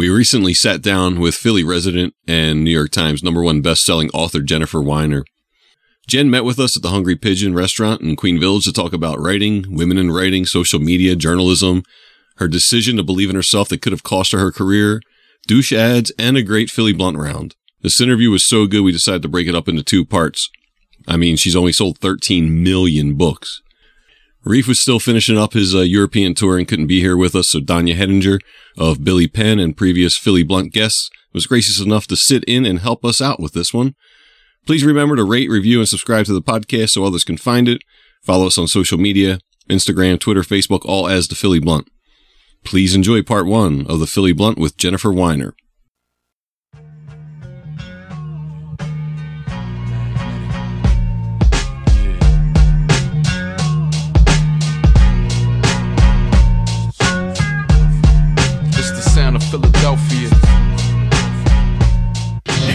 We recently sat down with Philly resident and New York Times number one best-selling author Jennifer Weiner. Jen met with us at the Hungry Pigeon restaurant in Queen Village to talk about writing, women in writing, social media, journalism, her decision to believe in herself that could have cost her her career, douche ads, and a great Philly blunt round. This interview was so good we decided to break it up into two parts. I mean, she's only sold 13 million books. Reef was still finishing up his uh, European tour and couldn't be here with us, so Danya Henninger of Billy Penn and previous Philly Blunt guests was gracious enough to sit in and help us out with this one. Please remember to rate, review, and subscribe to the podcast so others can find it. Follow us on social media, Instagram, Twitter, Facebook, all as the Philly Blunt. Please enjoy part one of the Philly Blunt with Jennifer Weiner.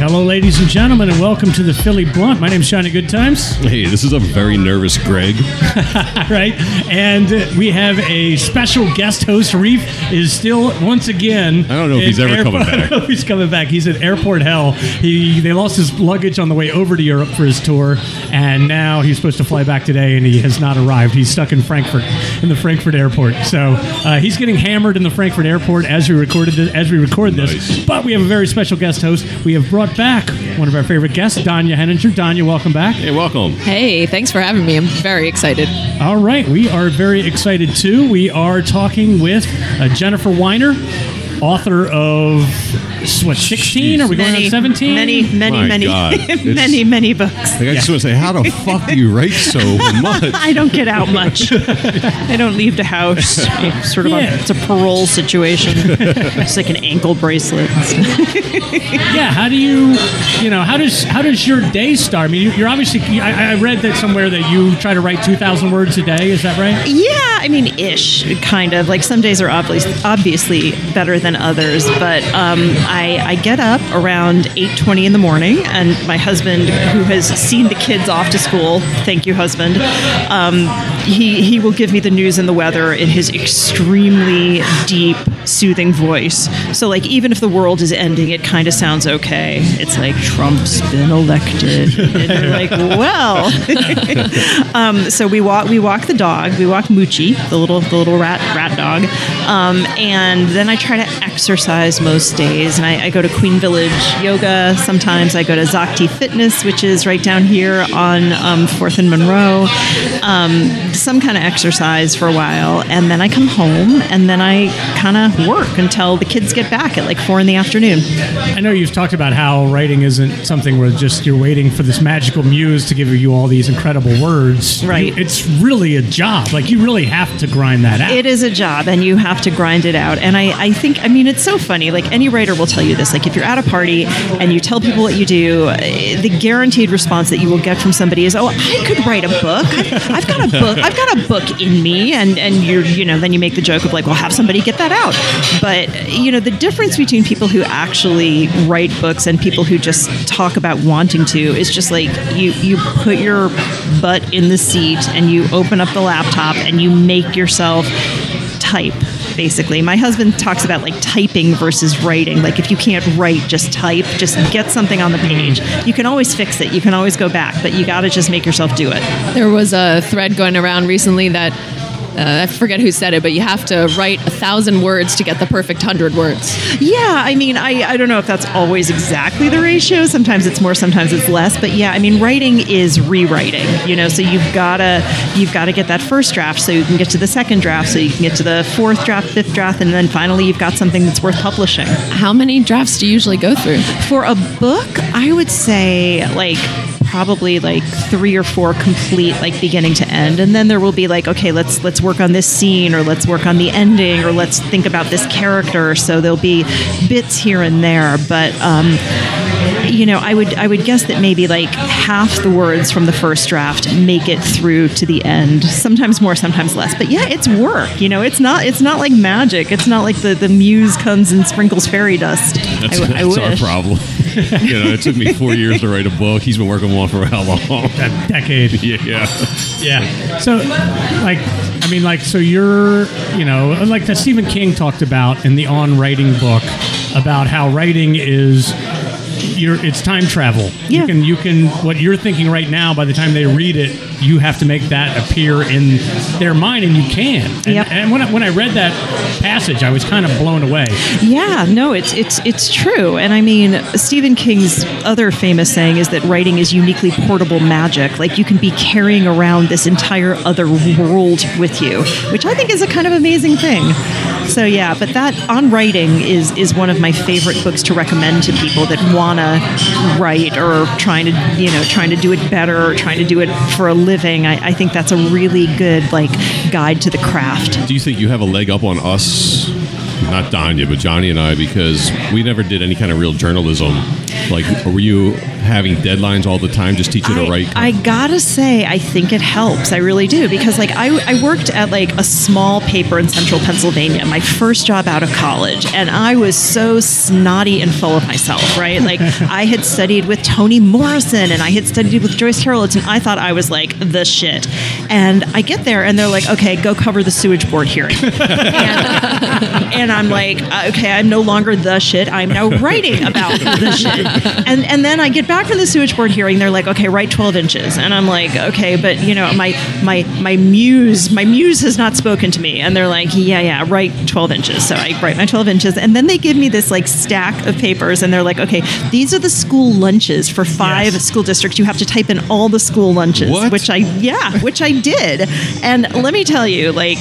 Hello, ladies and gentlemen, and welcome to the Philly Blunt. My name's Johnny Goodtimes, Hey, this is a very nervous Greg. right? And we have a special guest host. Reef is still once again. I don't know if he's in ever coming airport- I back. don't know if he's coming back. He's at airport hell. He they lost his luggage on the way over to Europe for his tour, and now he's supposed to fly back today, and he has not arrived. He's stuck in Frankfurt, in the Frankfurt airport. So uh, he's getting hammered in the Frankfurt airport as we recorded this, as we record this. Nice. But we have a very special guest host. We have brought back one of our favorite guests, Danya Henninger. Danya, welcome back. Hey, welcome. Hey, thanks for having me. I'm very excited. All right, we are very excited too. We are talking with uh, Jennifer Weiner, author of what, 16? Are we going on 17? Many, many, My many, God. It's- many, many books. Like, I just want to say, how the fuck do you write so much? I don't get out much. I don't leave the house. It's sort of Yeah. a, it's a parole situation. It's like an ankle bracelet. Yeah, how do you, you know, how does how does your day start? I mean, you- you're obviously. I, I read that somewhere that you try to write 2,000 words a day. Is that right? Yeah, I mean, ish, kind of. Like some days are obviously obviously better than others, but um, I, I get up around eight twenty in the morning, and my husband, who has seen the kids off to school, thank you, husband, um, he he will give me the news and the weather in his extremely deep, soothing voice. So like even if the world is ending, it kind of sounds okay. It's like Trump's been elected, and you're like, well. Um, so we walk we walk the dog. We walk Moochie, the little the little rat rat dog, um, and then I try to exercise most days. And I, I go to Queen Village Yoga. Sometimes I go to Zakti Fitness, which is right down here on um, Fourth and Monroe. Um, some kind of exercise for a while, and then I come home, and then I kind of work until the kids get back at like four in the afternoon. I know you've talked about how writing isn't something where just you're waiting for this magical muse to give you all these incredible words. Right. You- it's really a job. Like you really have to grind that out. It is a job and you have to grind it out. And I, I think, I mean, it's so funny. Like any writer will tell you this. Like if you're at a party and you tell people what you do, eh, the guaranteed response that you will get from somebody is, "Oh, I could write a book. I've, I've got a book. I've got a book in me." And and you're, you know, then you make the joke of like, "Well, have somebody get that out." But you know, the difference between people who actually write books and people who just talk about wanting to is just like you you put your butt in the seat and you open up the laptop and you make yourself type basically. My husband talks about like typing versus writing. Like if you can't write just type. Just get something on the mm-hmm. page. You can always fix it. You can always go back but you got to just make yourself do it. There was a thread going around recently that uh, I forget who said it, but you have to write a thousand words to get the perfect hundred words. yeah i mean I, I don't know if that's always exactly the ratio sometimes it's more sometimes it's less but yeah i mean writing is rewriting you know so you've got to you've got to get that first draft so you can get to the second draft so you can get to the fourth draft fifth draft and then finally you've got something that's worth publishing How many drafts do you usually go through? For a book, I would say like probably like three or four complete like beginning to end. And then there will be like okay let's let's work on this scene or let's work on the ending or let's think about this character. So there'll be bits here and there. But um you know i would i would guess that maybe like half the words from the first draft make it through to the end. Sometimes more sometimes less. But yeah it's work you know? It's not it's not like magic. It's not like the the muse comes and sprinkles fairy dust. That's, I, I that's our wish. problem. you know, it took me four years to write a book. He's been working on one for how long? a decade. yeah, yeah. Yeah. So, like, I mean, like, so you're, you know, like that Stephen King talked about in the On Writing book about how writing is. You're, it's time travel. Yeah. You can you can what you're thinking right now. By the time they read it, you have to make that appear in their mind, and you can. And, Yep. and when I, when I read that passage, I was kind of blown away. Yeah, no, it's it's it's true. And I mean, Stephen King's other famous saying is that writing is uniquely portable magic. Like you can be carrying around this entire other world with you, which I think is a kind of amazing thing. So yeah, but that on writing is is one of my favorite books to recommend to people that want to write or trying to you know trying to do it better or trying to do it for a living. I, I think that's a really good like guide to the craft. Do you think you have a leg up on us? Not Danya, but Johnny and I, because we never did any kind of real journalism. Like, were you having deadlines all the time, just teaching to write? I gotta say, I think it helps. I really do because, like, I, I worked at like a small paper in central Pennsylvania, my first job out of college, and I was so snotty and full of myself. Right, like I had studied with Toni Morrison and I had studied with Joyce Hurwitz, and I thought I was like the shit. And I get there, and they're like, "Okay, go cover the sewage board hearing," and, and I'm like, uh, "Okay, I'm no longer the shit. I'm now writing about the shit." And and then I get back from the sewage board hearing. They're like, "Okay, write 12 inches," and I'm like, "Okay, but you know, my my my muse, my muse has not spoken to me." And they're like, "Yeah, yeah, write 12 inches." So I write my 12 inches, and then they give me this like stack of papers, and they're like, "Okay, these are the school lunches for five Yes. school districts. You have to type in all the school lunches." What? Which I yeah, which I did. And let me tell you, like,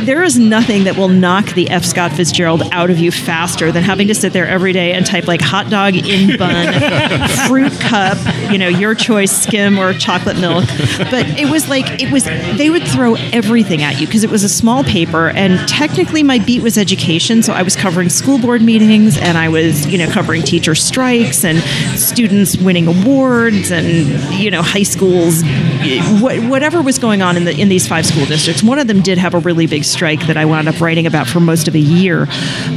there is nothing that will knock the F. Scott Fitzgerald out of you faster than having to sit there every day and type like hot dog in bun, fruit cup, you know, your choice, skim or chocolate milk. But it was like it was they would throw everything at you because it was a small paper and technically my beat was education, so I was covering school board meetings and I was, you know, covering teacher strikes and students winning awards and you know, high schools whatever was going on in the in these five school districts. One of them did have a really big strike that I wound up writing about for most of a year.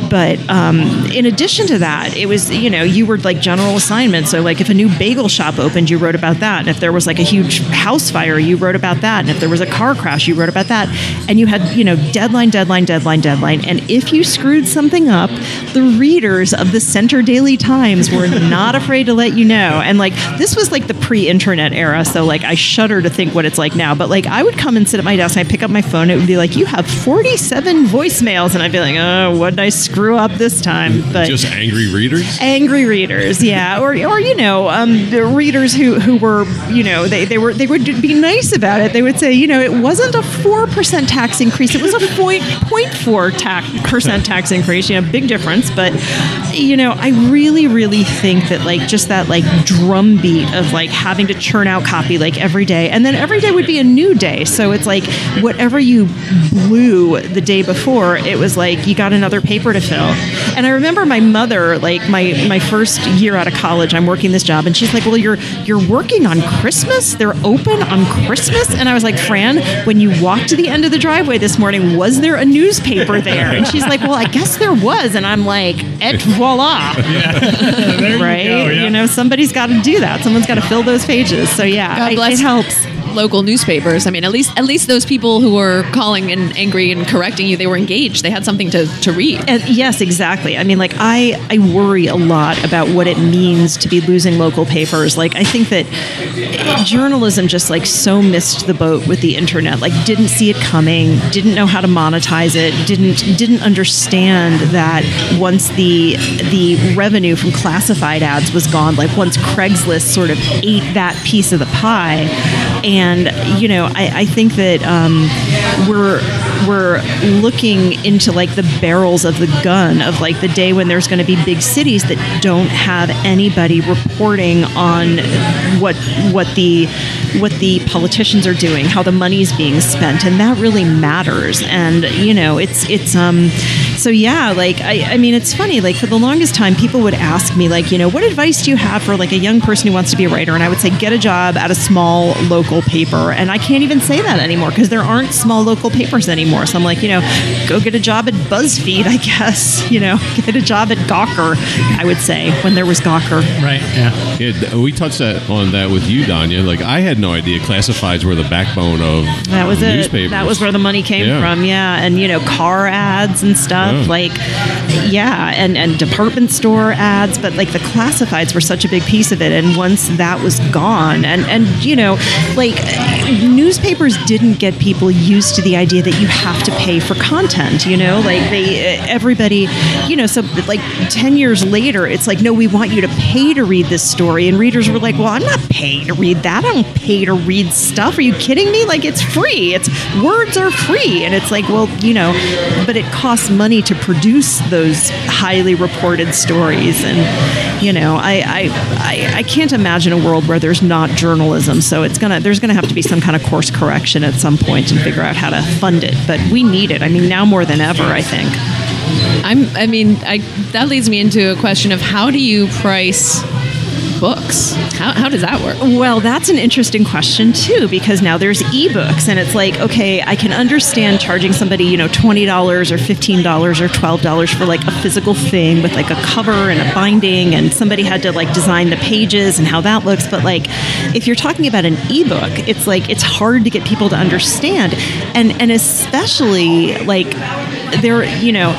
But um, in addition to that, it was you know you were like general assignments. So like if a new bagel shop opened, you wrote about that. And if there was like a huge house fire, you wrote about that. And if there was a car crash, you wrote about that. And you had you know deadline, deadline, deadline, deadline. And if you screwed something up, the readers of the Center Daily Times were not afraid to let you know. And like this was like the pre-internet era, so like I shudder to think what it's like now. But like I would come and sit at my desk and I'd pick up my phone. It would be like, you have 47 voicemails. And I'd be like, oh, what did I screw up this time? But Just angry readers? angry readers yeah. Or, or you know um, the readers who, who were you know they, they were they would be nice about it. They would say you know it wasn't a 4% tax increase. It was a point, point four tax percent tax increase you know big difference. But you know i really really think that like just that like drumbeat of like having to churn out copy like every day. And then every day would be a new day. So it's like whatever you blew the day before it was like you got another paper to fill. And i remember my mother like my my first year out of college i'm working this job and she's like well you're you're working on christmas? They're open on christmas? And i was like fran when you walked to the end of the driveway this morning was there a newspaper there? And she's like well i guess there was. And i'm like et voila. There right you go. yeah. you know somebody's got to do that. Someone's got to fill those pages. So yeah God it- bless it helps local newspapers. I mean, at least at least those people who were calling and angry and correcting you, they were engaged. They had something to, to read. And yes, exactly. I mean, like I, I worry a lot about what it means to be losing local papers. Like I think that journalism just like so missed the boat with the internet. Like didn't see it coming, didn't know how to monetize it, didn't didn't understand that once the the revenue from classified ads was gone, like once Craigslist sort of ate that piece of the pie, and you know, I, I think that um, we're we're looking into like the barrels of the gun of like the day when there's going to be big cities that don't have anybody reporting on what what the what the politicians are doing, how the money's being spent, and that really matters. And you know, it's it's um, so yeah, like I, I mean, it's funny. Like for the longest time, people would ask me like, you know, what advice do you have for like a young person who wants to be a writer? And I would say, get a job at a small local paper. And I can't even say that anymore because there aren't small local papers anymore anymore. So I'm like, you know, go get a job at BuzzFeed, I guess. You know, get a job at Gawker, I would say, when there was Gawker. Right. Yeah. Yeah, we touched that on that with you, Danya. Like I had no idea classifieds were the backbone of That was it. newspapers. That was where the money came Yeah. from. Yeah, and you know, car ads and stuff. Yeah. Like, yeah, and and department store ads. But like the classifieds were such a big piece of it. And once that was gone, and and you know, like newspapers didn't get people used to the idea that you have to pay for content. You know, like they eh, everybody, you know, so like ten years later, it's like no, we want you to pay to read this story, and readers were like, well, I'm not paying to read that. I don't pay to read stuff. Are you kidding me? Like it's free. It's words are free, and it's like, well, you know, but it costs money to produce those highly reported stories, and you know, I I, I, I can't imagine a world where there's not journalism. So it's gonna there's gonna have to be some kind of course correction at some point and figure out how to fund it. But we need it. I mean, now more than ever, I think. I'm. I mean, I, that leads me into a question of how do you price books? How, how does that work? Well, that's an interesting question too, because now there's ebooks, and it's like, okay, I can understand charging somebody, you know, twenty dollars or fifteen dollars or twelve dollars for like a physical thing with like a cover and a binding, and somebody had to like design the pages and how that looks. But like, if you're talking about an ebook, it's like it's hard to get people to understand, and and especially like there, you know,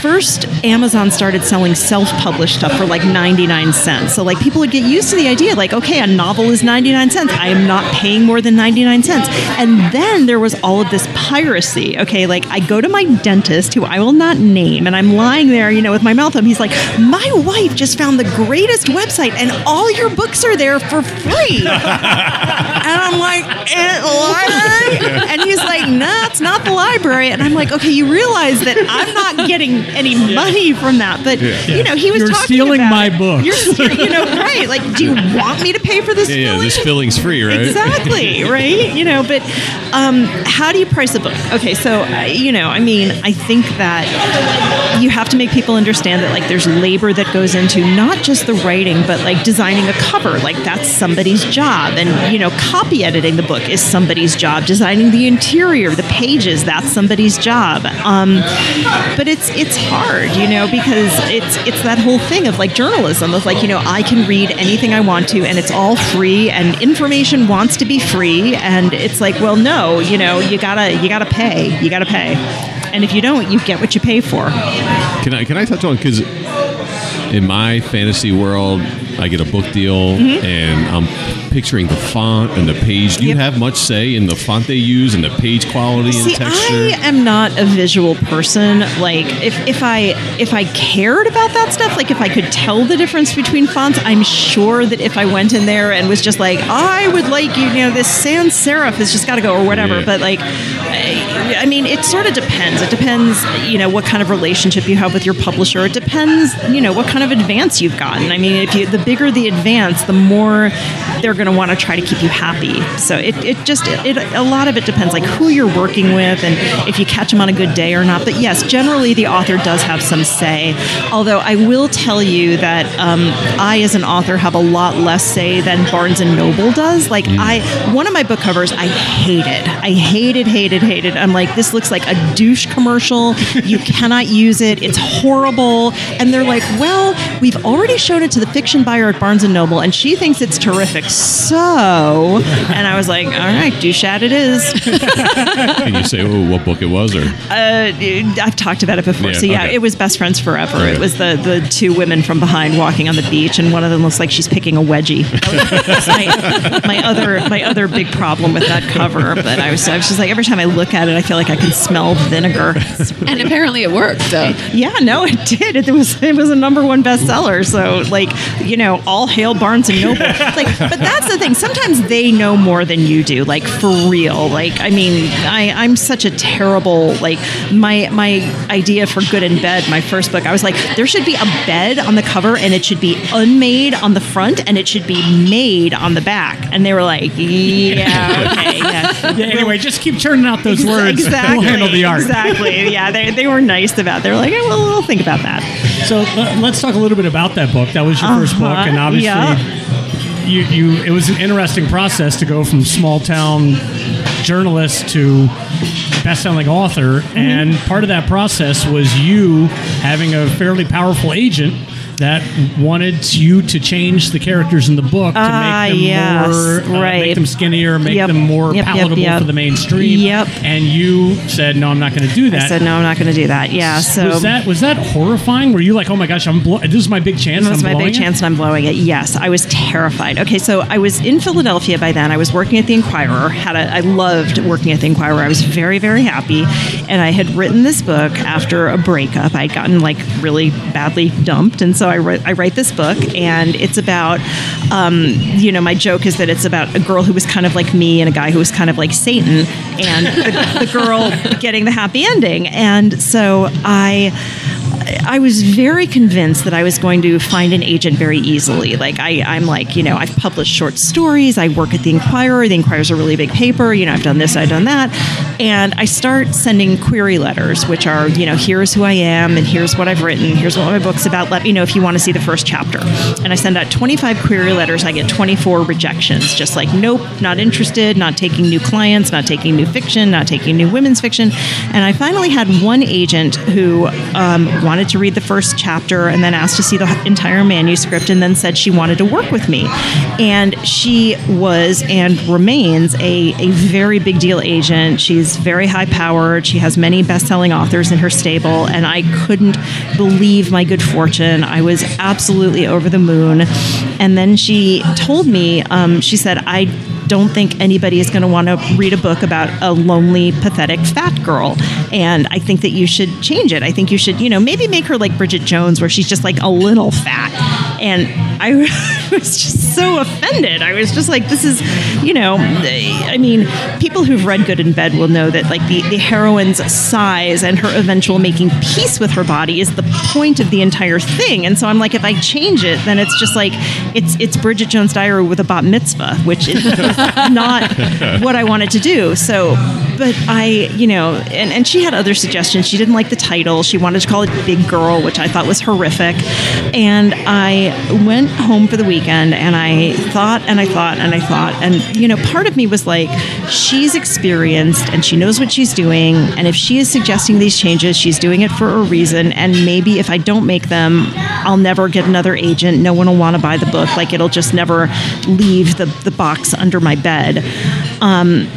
first Amazon started selling self-published stuff for like 99 cents. So like people would get used to the idea like, okay, a novel is 99 cents. I am not paying more than 99 cents. And then there was all of this piracy. Okay, like I go to my dentist who I will not name and I'm lying there, you know, with my mouth open. He's like, "My wife just found the greatest website and all your books are there for free." and I'm like, "Eh, library? And he's like, no, it's not the library. And I'm like, okay, you realize that I'm not getting any money from that. But, you know, he was You're talking stealing about my it. books. You're, ste- you know, right. Like, do you want me to pay for this Yeah, yeah. This filling's free, right? Exactly, right? You know, but um, how do you price a book? Okay, so, uh, you know, I mean, I think that you have to make people understand that, like, there's labor that goes into not just the writing, but like designing a cover. Like, that's somebody's job. And, you know, copy editing the book is somebody's job. Designing the interior, the pages, that's somebody's job. Um, but it's it's hard, you know, because it's it's that whole thing of like journalism of like, you know, I can read anything I want to and it's all free and information wants to be free and it's like, well, no, you know, you gotta you gotta pay. You gotta pay. And if you don't, you get what you pay for. Can I can I touch on because in my fantasy world, I get a book deal Mm-hmm. and I'm picturing the font and the page. Do you Yep. have much say in the font they use and the page quality and texture? I am not a visual person. Like, if, if I if I cared about that stuff, like if I could tell the difference between fonts, I'm sure that if I went in there and was just like, I would like you know this sans serif has just got to go or whatever. Yeah. But like, I, I mean, it sort of depends. It depends, you know, what kind of relationship you have with your publisher. It depends, you know, what kind of advance you've gotten. I mean, if you the bigger the advance, the more they're going to want to try to keep you happy. So it, it just it, a lot of it depends like who you're working with and if you catch them on a good day or not. But yes, generally the author does have some say. Although I will tell you that um, I, as an author, have a lot less say than Barnes and Noble does. Like I, one of my book covers, I hated. I hated, hated, hated. I'm like, this looks like a douche commercial. You cannot use it. It's horrible. And they're like, well, we've already shown it to the fiction buyer at Barnes and Noble, and she thinks it's terrific. So, and I was like, all right, douche at it is. Can you say oh, what book it was or? Uh, I've talked about it before. Yeah, so yeah, okay. it was Best Friends Forever. Okay. It was the the two women from behind walking on the beach, and one of them looks like she's picking a wedgie. My, my other my other big problem with that cover. But I was I was just like every time I look at it, I feel like I can smell vinegar. And apparently it worked. So. yeah, no, it did. It was it was a number one bestseller. So like you know, all hail Barnes and Noble. Like, but that's the thing. Sometimes they know more than you do. Like for real. Like I mean, I I'm such a terrible like my my idea for Good in Bed. My first book, I was like, there should be a bed on the cover, and it should be unmade on the front, and it should be made on the back. And they were like, yeah, okay, yeah. Yeah, anyway, just keep churning out those words. Exactly. We'll handle the art. Exactly. Yeah, they, they were nice about. it. They were like, "Eh, well, we'll think about that. So uh, let's talk a little bit about that book. That was your first book, Uh-huh, and obviously, yeah. you, you it was an interesting process to go from small town journalist to best-selling author, Mm-hmm. and part of that process was you having a fairly powerful agent that wanted you to change the characters in the book to Ah, make them yes, more, uh, right. make them skinnier, make Yep, them more yep, palatable yep. for the mainstream. Yep. And you said, "No, I'm not going to do that." I said no, I'm not going to do that. Yeah. So was that was that horrifying? Were you like, "Oh my gosh, I'm blo- this is my big chance"? Was I'm my big it? chance and I'm blowing it. Yes, I was terrified. Okay, so I was in Philadelphia by then. I was working at the Inquirer. Had a, I loved working at the Inquirer. I was very very happy, and I had written this book after a breakup. I'd gotten like really badly dumped, and so I I write this book, and it's about, um, you know, my joke is that it's about a girl who was kind of like me and a guy who was kind of like Satan, and the, the girl getting the happy ending, and so I. I was very convinced that I was going to find an agent very easily. Like I, I'm like, you know, I've published short stories. I work at the Inquirer. The Inquirer's a really big paper. You know, I've done this, I've done that, and I start sending query letters, which are, you know, here's who I am, and here's what I've written, here's what my book's about. Let me know if you want to see the first chapter. And I send out 25 query letters. I get 24 rejections, just like, nope, not interested, not taking new clients, not taking new fiction, not taking new women's fiction. And I finally had one agent who um, wanted to read the first chapter and then asked to see the entire manuscript and then said she wanted to work with me. And she was and remains a, a very big deal agent. She's very high powered. She has many best selling authors in her stable. And I couldn't believe my good fortune. I was absolutely over the moon. And then she told me, um, she said, I don't think anybody is going to want to read a book about a lonely, pathetic fat girl. And I think that you should change it. I think you should, you know, maybe make her like Bridget Jones, where she's just like a little fat. And I was just so offended. I was just like, this is, you know, I mean, people who've read Good in Bed will know that like the, the heroine's size and her eventual making peace with her body is the point of the entire thing. And so I'm like, if I change it, then it's just like it's it's Bridget Jones' Diary with a bat mitzvah, which is not what I wanted to do. So, but I, you know, and, and she had other suggestions. She didn't like the title. She wanted to call it Big Girl, which I thought was horrific. And I went home for the weekend and I thought and I thought and I thought. And, you know, part of me was like, she's experienced and she knows what she's doing. And if she is suggesting these changes, she's doing it for a reason. And maybe if I don't make them, I'll never get another agent. No one will want to buy the book. Like it'll just never leave the, the box under my bed. Um,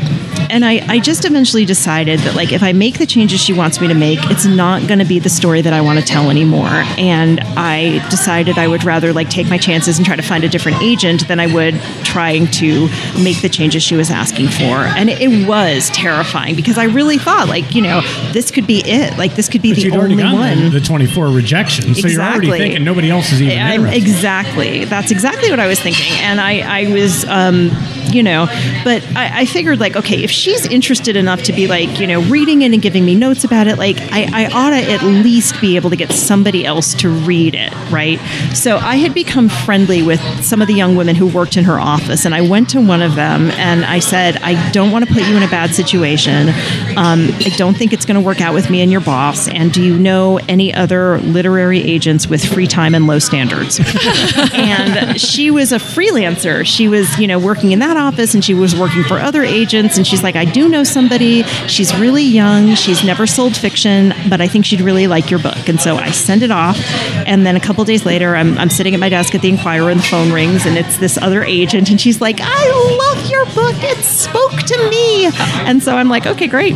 and I, I just eventually decided that like if I make the changes she wants me to make, it's not going to be the story that I want to tell anymore. And I decided I would rather like take my chances and try to find a different agent than I would trying to make the changes she was asking for. And it, it was terrifying because I really thought like you know this could be it. Like this could be But the only one. the 24 rejections, so you're already Exactly. thinking nobody else is even exactly. That's exactly what I was thinking, and I, I was, um, you know, but I, I figured like, okay, if she's interested enough to be like, you know, reading it and giving me notes about it, like, I, I ought to at least be able to get somebody else to read it, right? So I had become friendly with some of the young women who worked in her office, and I went to one of them and I said, I don't want to put you in a bad situation. Um, I don't think it's going to work out with me and your boss. And do you know any other literary agents with free time and low standards? and she was a freelancer. She was, you know, working in that office and she was working for other agents. And she's like, I do know somebody. She's really young. She's never sold fiction, but I think she'd really like your book. And so I send it off. And then a couple days later, I'm, I'm sitting at my desk at the Inquirer and the phone rings and it's this other agent. And she's like, I love your book. It spoke to me. And so I'm like, okay, great.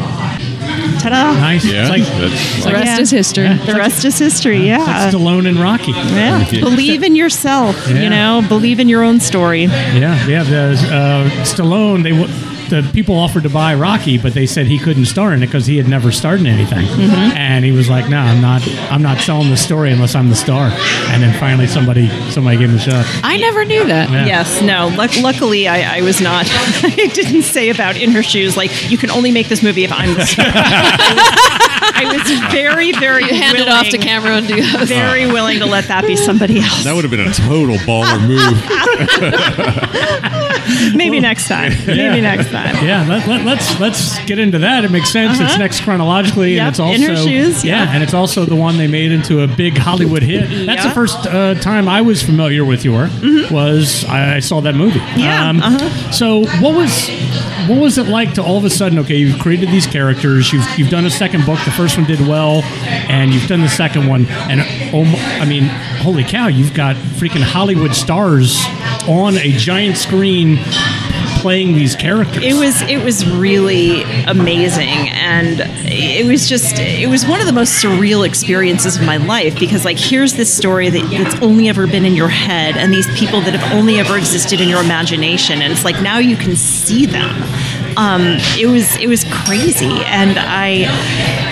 Ta-da. Nice. Yeah, It's like, that's The rest Yeah. is history. The rest is history. Yeah. Stallone and Rocky. Yeah. Believe in yourself. Yeah. You know, believe in your own story. Yeah, yeah. The uh, Stallone, they w- the people offered to buy Rocky, but they said he couldn't star in it because he had never starred in anything. Mm-hmm. And he was like, "No, I'm not. I'm not selling the story unless I'm the star." And then finally, somebody somebody gave him a shot. I never knew that. Yeah. Yes, no. Luck- luckily, I, I was not. I didn't say about in her shoes like you can only make this movie if I'm the star. I was very, very You hand it off to willing- Cameron Diaz. Very willing to let that be somebody else. that would have been a total baller move. Maybe next time. Maybe next time. Yeah, let, let, let's let's get into that. It makes sense. It's next chronologically, Uh-huh. Yep, and it's also In Her Shoes, yeah, yeah. and it's also the one they made into a big Hollywood hit. That's the first uh, time I was familiar with your was I, I saw that movie. Mm-hmm. Yeah, Um, uh-huh. So what was what was it like to all of a sudden? Okay, you've created these characters. You've you've done a second book. The first one did well, and you've done the second one. And oh, I mean, holy cow! You've got freaking Hollywood stars on a giant screen playing these characters. It was it was really amazing, and it was just it was one of the most surreal experiences of my life because like here's this story that, that's only ever been in your head, and these people that have only ever existed in your imagination, and it's like now you can see them. Um, it was it was crazy, and I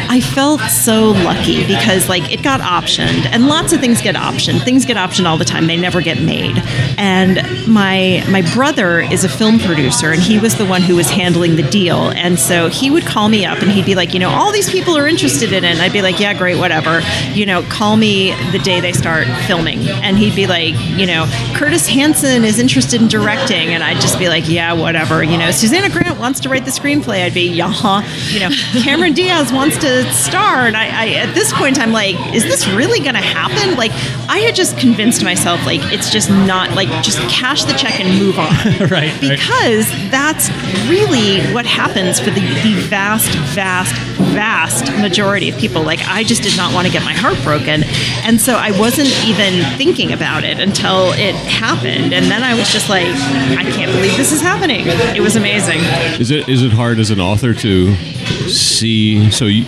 I felt so lucky because like it got optioned, and lots of things get optioned. Things get optioned all the time; they never get made. And my my brother is a film producer, and he was the one who was handling the deal. And so he would call me up, and he'd be like, you know, all these people are interested in it. And I'd be like, yeah, great, whatever. You know, call me the day they start filming, and he'd be like, you know, Curtis Hanson is interested in directing, and I'd just be like, yeah, whatever. You know, Susanna Grant wants to write the screenplay. I'd be, yeah, you know, Cameron Diaz wants to star, and I, I at this point I'm like, is this really going to happen? Like, I had just convinced myself like it's just not like just cash the check and move on, right, right. because that's really what happens for the, the vast, vast, vast majority of people. Like, I just did not want to get my heart broken, and so I wasn't even thinking about it until it happened, and then I was just like, I can't believe this is happening. It was amazing. Is it is it hard as an author to see so you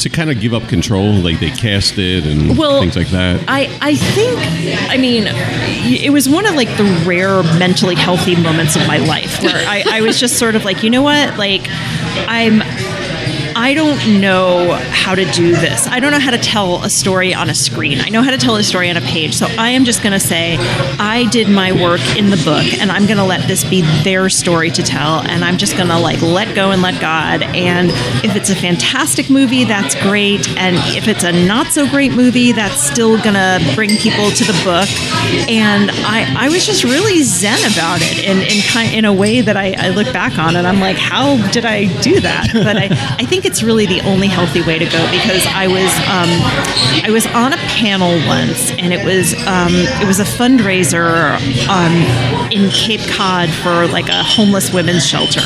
to kind of give up control like they cast it and Well, things like that? I, I think, I mean, it was one of like the rare mentally healthy moments of my life where I, I was just sort of like, you know what? Like, I'm. I don't know how to do this. I don't know how to tell a story on a screen. I know how to tell a story on a page. So I am just going to say, I did my work in the book, and I'm going to let this be their story to tell. And I'm just going to like let go and let God. And if it's a fantastic movie, that's great. And if it's a not so great movie, that's still going to bring people to the book. And I, I was just really zen about it in, in, kind, in a way that I, I look back on and I'm like, how did I do that? But I, I think it's really the only healthy way to go because I was um, I was on a panel once and it was um, it was a fundraiser um, in Cape Cod for like a homeless women's shelter.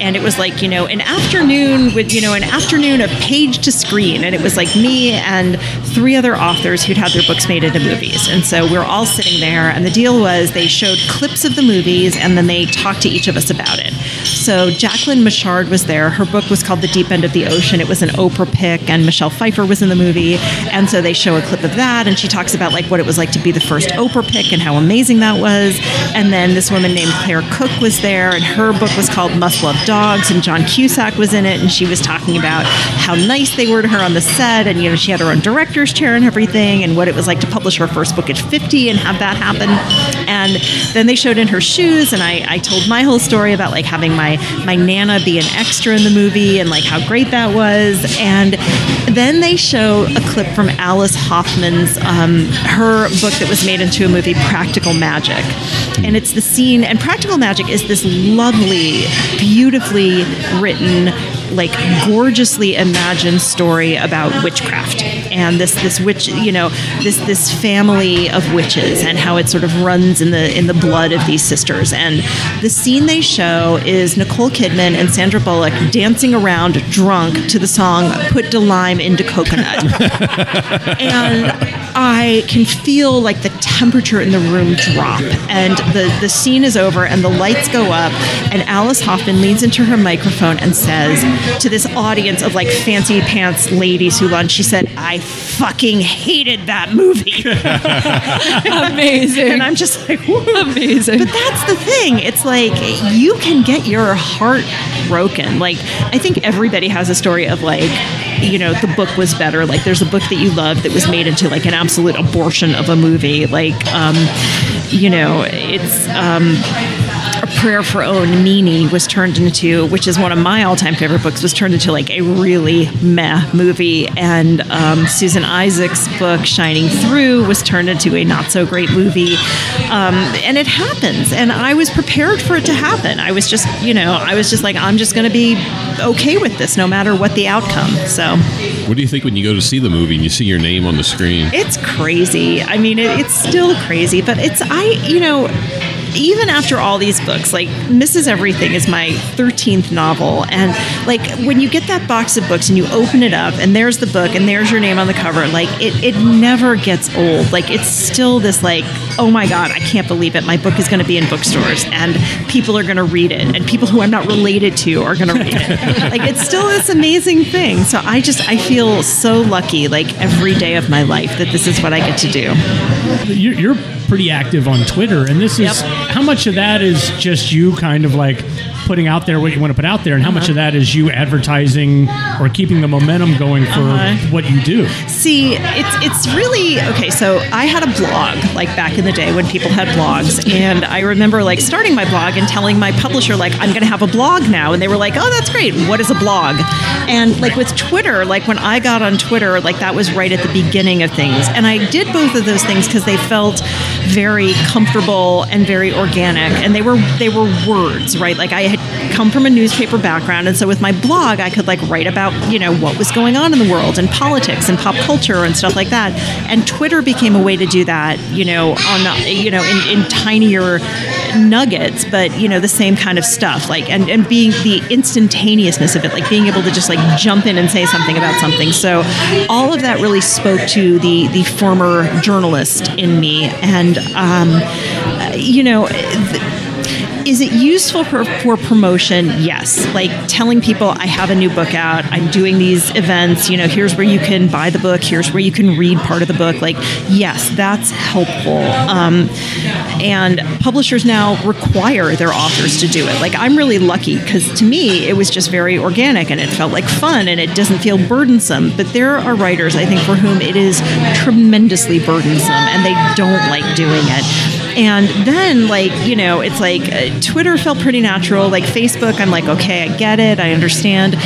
And it was like you know an afternoon with you know an afternoon of page to screen. And it was like me and three other authors who'd had their books made into movies. And so we were all sitting there and the deal was they showed clips of the movies and then they talked to each of us about it. So Jacquelyn Mitchard was there. Her book was called The Deep End of the Ocean. It was an Oprah pick and Michelle Pfeiffer was in the movie. And so they show a clip of that and she talks about like what it was like to be the first Oprah pick and how amazing that was. And then this woman named Claire Cook was there and her book was called Must Love Dogs and John Cusack was in it and she was talking about how nice they were to her on the set and you know she had her own director's chair and everything and what it was like to publish her first book at 50 and have that happen. And then they showed in her shoes and I, I told my whole story about like having my my nana be an extra in the movie and like how great that was and then they show a clip from Alice Hoffman's um, her book that was made into a movie Practical Magic. And it's the scene and Practical Magic is this lovely beautifully written like gorgeously imagined story about witchcraft. And this this witch you know this this family of witches and how it sort of runs in the in the blood of these sisters. And the scene they show is Nicole Kidman and Sandra Bullock dancing around drunk to the song Put the Lime into Coconut. And I can feel like the temperature in the room drop and the the scene is over and the lights go up and Alice Hoffman leans into her microphone and says to this audience of like fancy pants ladies who lunch she said I fucking hated that movie Amazing. and I'm just like "Woo." Amazing. but that's the thing it's like you can get your heart broken like I think everybody has a story of like you know the book was better. Like there's a book that you love that was made into like an absolute abortion of a movie. Like um you know it's um a prayer for Owen Meany was turned into, which is one of my all-time favorite books, was turned into like a really meh movie. And um, Susan Isaacs' book Shining Through was turned into a not so great movie. Um, and it happens, and I was prepared for it to happen. I was just, you know, I was just like, I'm just going to be okay with this, no matter what the outcome. So What do you think when you go to see the movie and you see your name on the screen? it's crazy. I mean, it, it's still crazy, but it's I, you know. Even after all these books, like Mrs. Everything is my 13th novel. And like when you get that box of books and you open it up and there's the book and there's your name on the cover, like it, it never gets old. Like it's still this like, oh my God, I can't believe it. My book is going to be in bookstores and people are going to read it and people who I'm not related to are going to read it. like it's still this amazing thing. So I just, I feel so lucky like every day of my life that this is what I get to do. You're, you're pretty active on Twitter, and this is Yep. how much of that is just you kind of like putting out there what you want to put out there, and how Uh-huh. much of that is you advertising or keeping the momentum going for Uh-huh. what you do? See, it's it's really okay. So I had a blog like back in the day when people had blogs, and I remember like starting my blog and telling my publisher like I'm going to have a blog now, and they were like, "Oh, that's great. What is a blog?" And like with Twitter, like when I got on Twitter, like that was right at the beginning of things, and I did both of those things because they felt very comfortable and very organic, and they were they were words, right? Like I had come from a newspaper background, and so with my blog, I could like write about you know what was going on in the world and politics and pop culture and stuff like that. And Twitter became a way to do that, you know, on you know in, in tinier nuggets, but you know the same kind of stuff, like and and being the instantaneousness of it, like being able to just like jump in and say something about something. So all of that really spoke to the the former journalist in me, and um, you know. th- is it useful for, for promotion? Yes. Like telling people I have a new book out, I'm doing these events, you know, here's where you can buy the book, here's where you can read part of the book. Like, yes, that's helpful. Um, and publishers now require their authors to do it. Like, I'm really lucky because to me, it was just very organic and it felt like fun and it doesn't feel burdensome. But there are writers, I think, for whom it is tremendously burdensome and they don't like doing it. And then, like, you know, it's like uh, Twitter felt pretty natural. Like Facebook, I'm like, okay, I get it, I understand.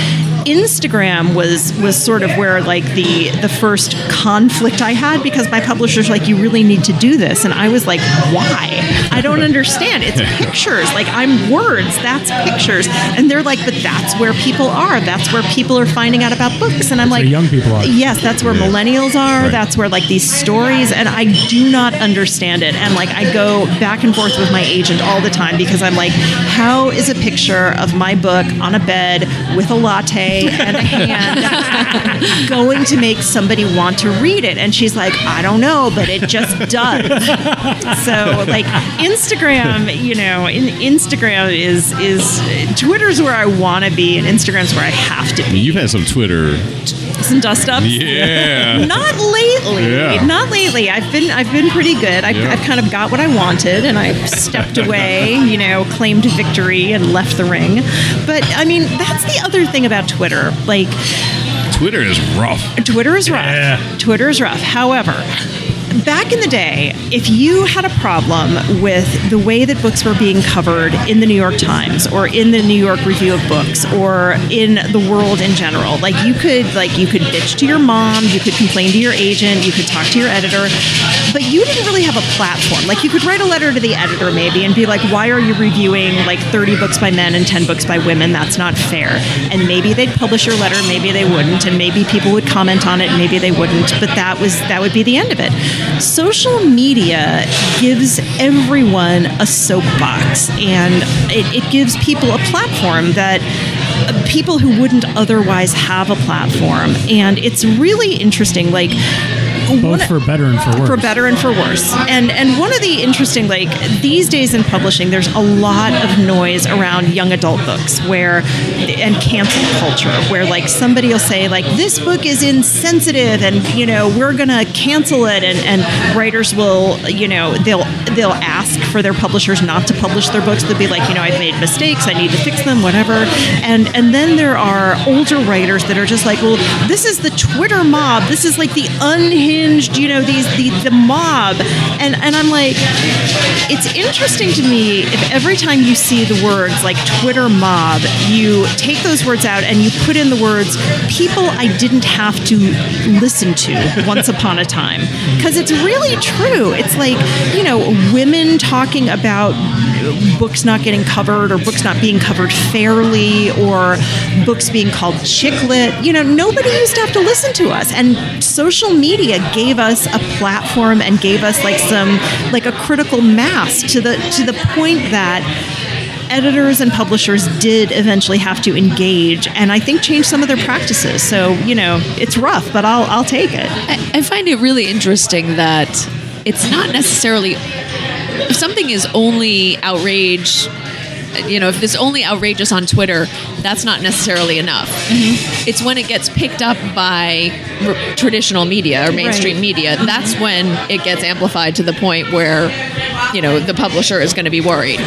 Instagram was was sort of where like the the first conflict I had because my publisher's like, you really need to do this, and I was like, why? I don't understand. It's pictures. Like I'm words. That's pictures, and they're like, but that's where people are. That's where people are finding out about books, and I'm like, where young people are. Yes, that's where millennials are. Right. That's where like these stories, and I do not understand it. And like I go back and forth with my agent all the time because I'm like, how is a picture of my book on a bed with a latte and a hand going to make somebody want to read it? And she's like, I don't know, but it just does. so like Instagram, you know, in Instagram is is Twitter's where I want to be, and Instagram's where I have to be. You've had some Twitter. Some dust ups. Yeah. Not lately. Yeah. Not lately. I've been I've been pretty good. I've, Yeah. I've kind of got what I wanted, and I've stepped away. You know, claimed victory and left the ring. But I mean, that's the other thing about Twitter. Like, Twitter is rough. Twitter is rough. Yeah. Twitter is rough. However, back in the day, if you had a problem with the way that books were being covered in the New York Times or in the New York Review of Books or in the world in general, like you could like you could bitch to your mom, you could complain to your agent, you could talk to your editor, but you didn't really have a platform. Like you could write a letter to the editor maybe and be like, "Why are you reviewing like 30 books by men and 10 books by women? That's not fair." And maybe they'd publish your letter, maybe they wouldn't, and maybe people would comment on it, maybe they wouldn't, but that was that would be the end of it. Social media gives everyone a soapbox and it, it gives people a platform that uh, people who wouldn't otherwise have a platform and it's really interesting like one- Both for better and for worse. for better and for worse. And and one of the interesting like these days in publishing, there's a lot of noise around young adult books where and cancel culture where like somebody will say like this book is insensitive and you know we're gonna cancel it and and writers will you know they'll they'll ask for their publishers not to publish their books. They'll be like you know I've made mistakes, I need to fix them, whatever. And and then there are older writers that are just like well this is the Twitter mob. This is like the unhinged you know these the the mob and and I'm like it's interesting to me if every time you see the words like Twitter mob, you take those words out and you put in the words people I didn't have to listen to once upon a time. Because it's really true. It's like, you know, women talking about books not getting covered or books not being covered fairly or books being called chick lit. You know, nobody used to have to listen to us. And social media gave us a platform and gave us like some like a critical mass to the to the point that editors and publishers did eventually have to engage and I think change some of their practices. So, you know, it's rough, but I'll I'll take it. I, I find it really interesting that it's not necessarily if something is only outrage you know, if it's only outrageous on Twitter, that's not necessarily enough. Mm-hmm. It's when it gets picked up by r- traditional media or mainstream Right. media, that's when it gets amplified to the point where, you know, the publisher is going to be worried.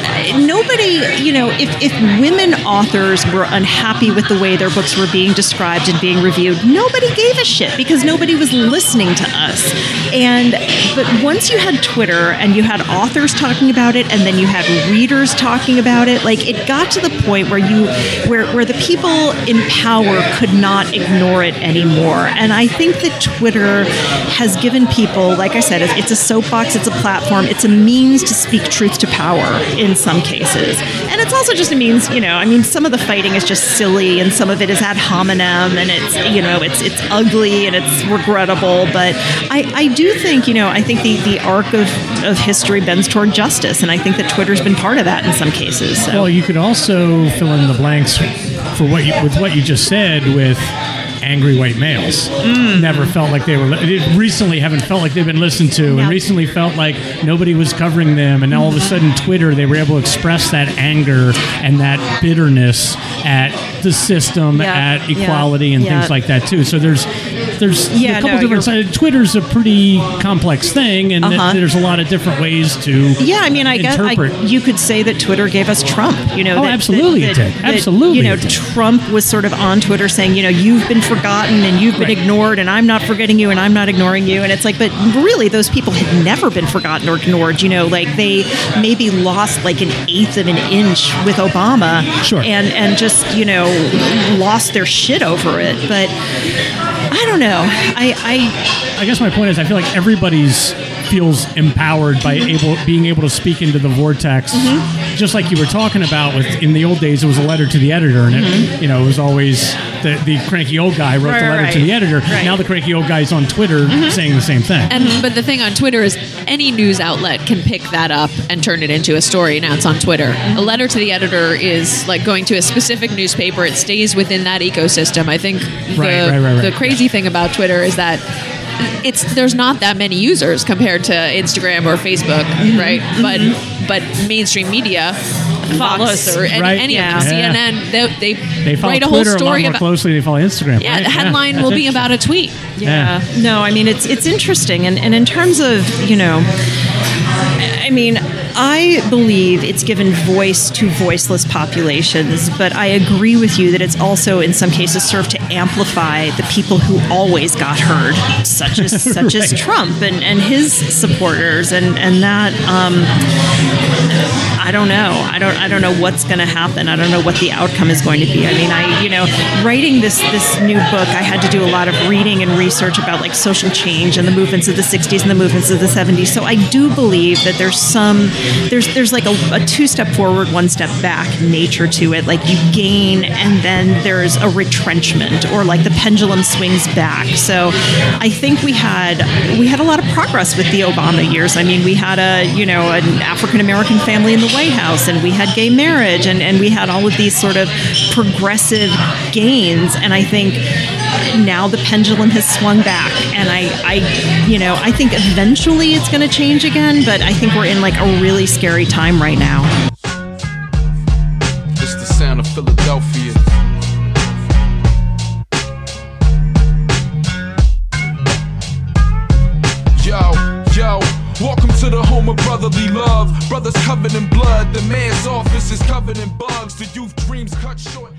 nobody, you know, if, if women authors were unhappy with the way their books were being described and being reviewed, nobody gave a shit because nobody was listening to us. And but once you had Twitter and you had authors talking about it and then you had readers talking about it, like it got to the point where you where where the people in power could not ignore it anymore. And I think that Twitter has given people, like I said, it's- a soapbox, it's a platform, it's a means to speak truth to power in some cases. And it's also just a means, you know, I mean, some of the fighting is just silly and some of it is ad hominem and it's, you know, it's it's ugly and it's regrettable. But I, I do think, you know, I think the, the arc of, of history bends toward justice. And I think that Twitter's been part of that in some cases. So. Well, you could also fill in the blanks for what you with what you just said with angry white males. Mm. Never felt like they were. It recently haven't felt like they've been listened to, Yeah. and recently felt like nobody was covering them. And now all of a sudden, Twitter, they were able to express that anger and that bitterness at the system, Yeah. at Yeah. equality, and Yeah. things like that too. So there's there's Yeah, a couple no, different sides. Twitter's a pretty complex thing, and Uh-huh. there's a lot of different ways to Yeah, I mean, I guess I, interpret. you could say that Twitter gave us Trump. You know, Oh, that, absolutely that, it did. that- Absolutely You know. Trump was sort of on Twitter saying, you know, you've been forgotten and you've been Right. ignored, and I'm not forgetting you, and I'm not ignoring you. And it's like, but really, those people had never been forgotten or ignored. You know, like they maybe lost like an eighth of an inch with Obama, Sure. and and just you know lost their shit over it. But I don't know. I I I guess my point is, I feel like everybody's feels empowered by able being able to speak into the vortex, Mm-hmm. just like you were talking about. With in the old days, it was a letter to the editor, and it, you know, it was always the, the cranky old guy wrote Mm-hmm. Right, the letter right, to the editor. right. Now the cranky old guy's on Twitter saying the same thing. And but the thing on Twitter is any news outlet can pick that up and turn it into a story. Now it's on Twitter. A letter to the editor is like going to a specific newspaper. It stays within that ecosystem. I think the the crazy thing about Twitter is that it's there's not that many users compared to Instagram or Facebook, Mm-hmm. right? But but mainstream media. Fox Follows. or any, Right. any Yeah. of them, Yeah. CNN, they, they, they follow write a Twitter whole a lot story more about. closely. They follow Instagram. Yeah, right? the headline will be about a tweet. Yeah. No, I mean it's it's interesting and, and in terms of, you know, I mean, I believe it's given voice to voiceless populations, but I agree with you that it's also in some cases served to amplify the people who always got heard, such as such as Trump and, and his supporters and, and that um, I don't know. I don't. I don't know what's going to happen. I don't know what the outcome is going to be. I mean, I you know, writing this this new book, I had to do a lot of reading and research about like social change and the movements of the '60s and the movements of the '70s. So I do believe that there's some there's there's like a, a two step forward, one step back nature to it. Like you gain and then there's a retrenchment, or like the pendulum swings back. So I think we had we had a lot of progress with the Obama years. I mean, we had a you know an African American family in the White House, and we had gay marriage, and, and we had all of these sort of progressive gains. And I think now the pendulum has swung back, and I, I you know, I think eventually it's going to change again. But I think we're in like a really scary time right now. It's the sound of Philadelphia. Office is covered in bugs. The youth dreams cut short.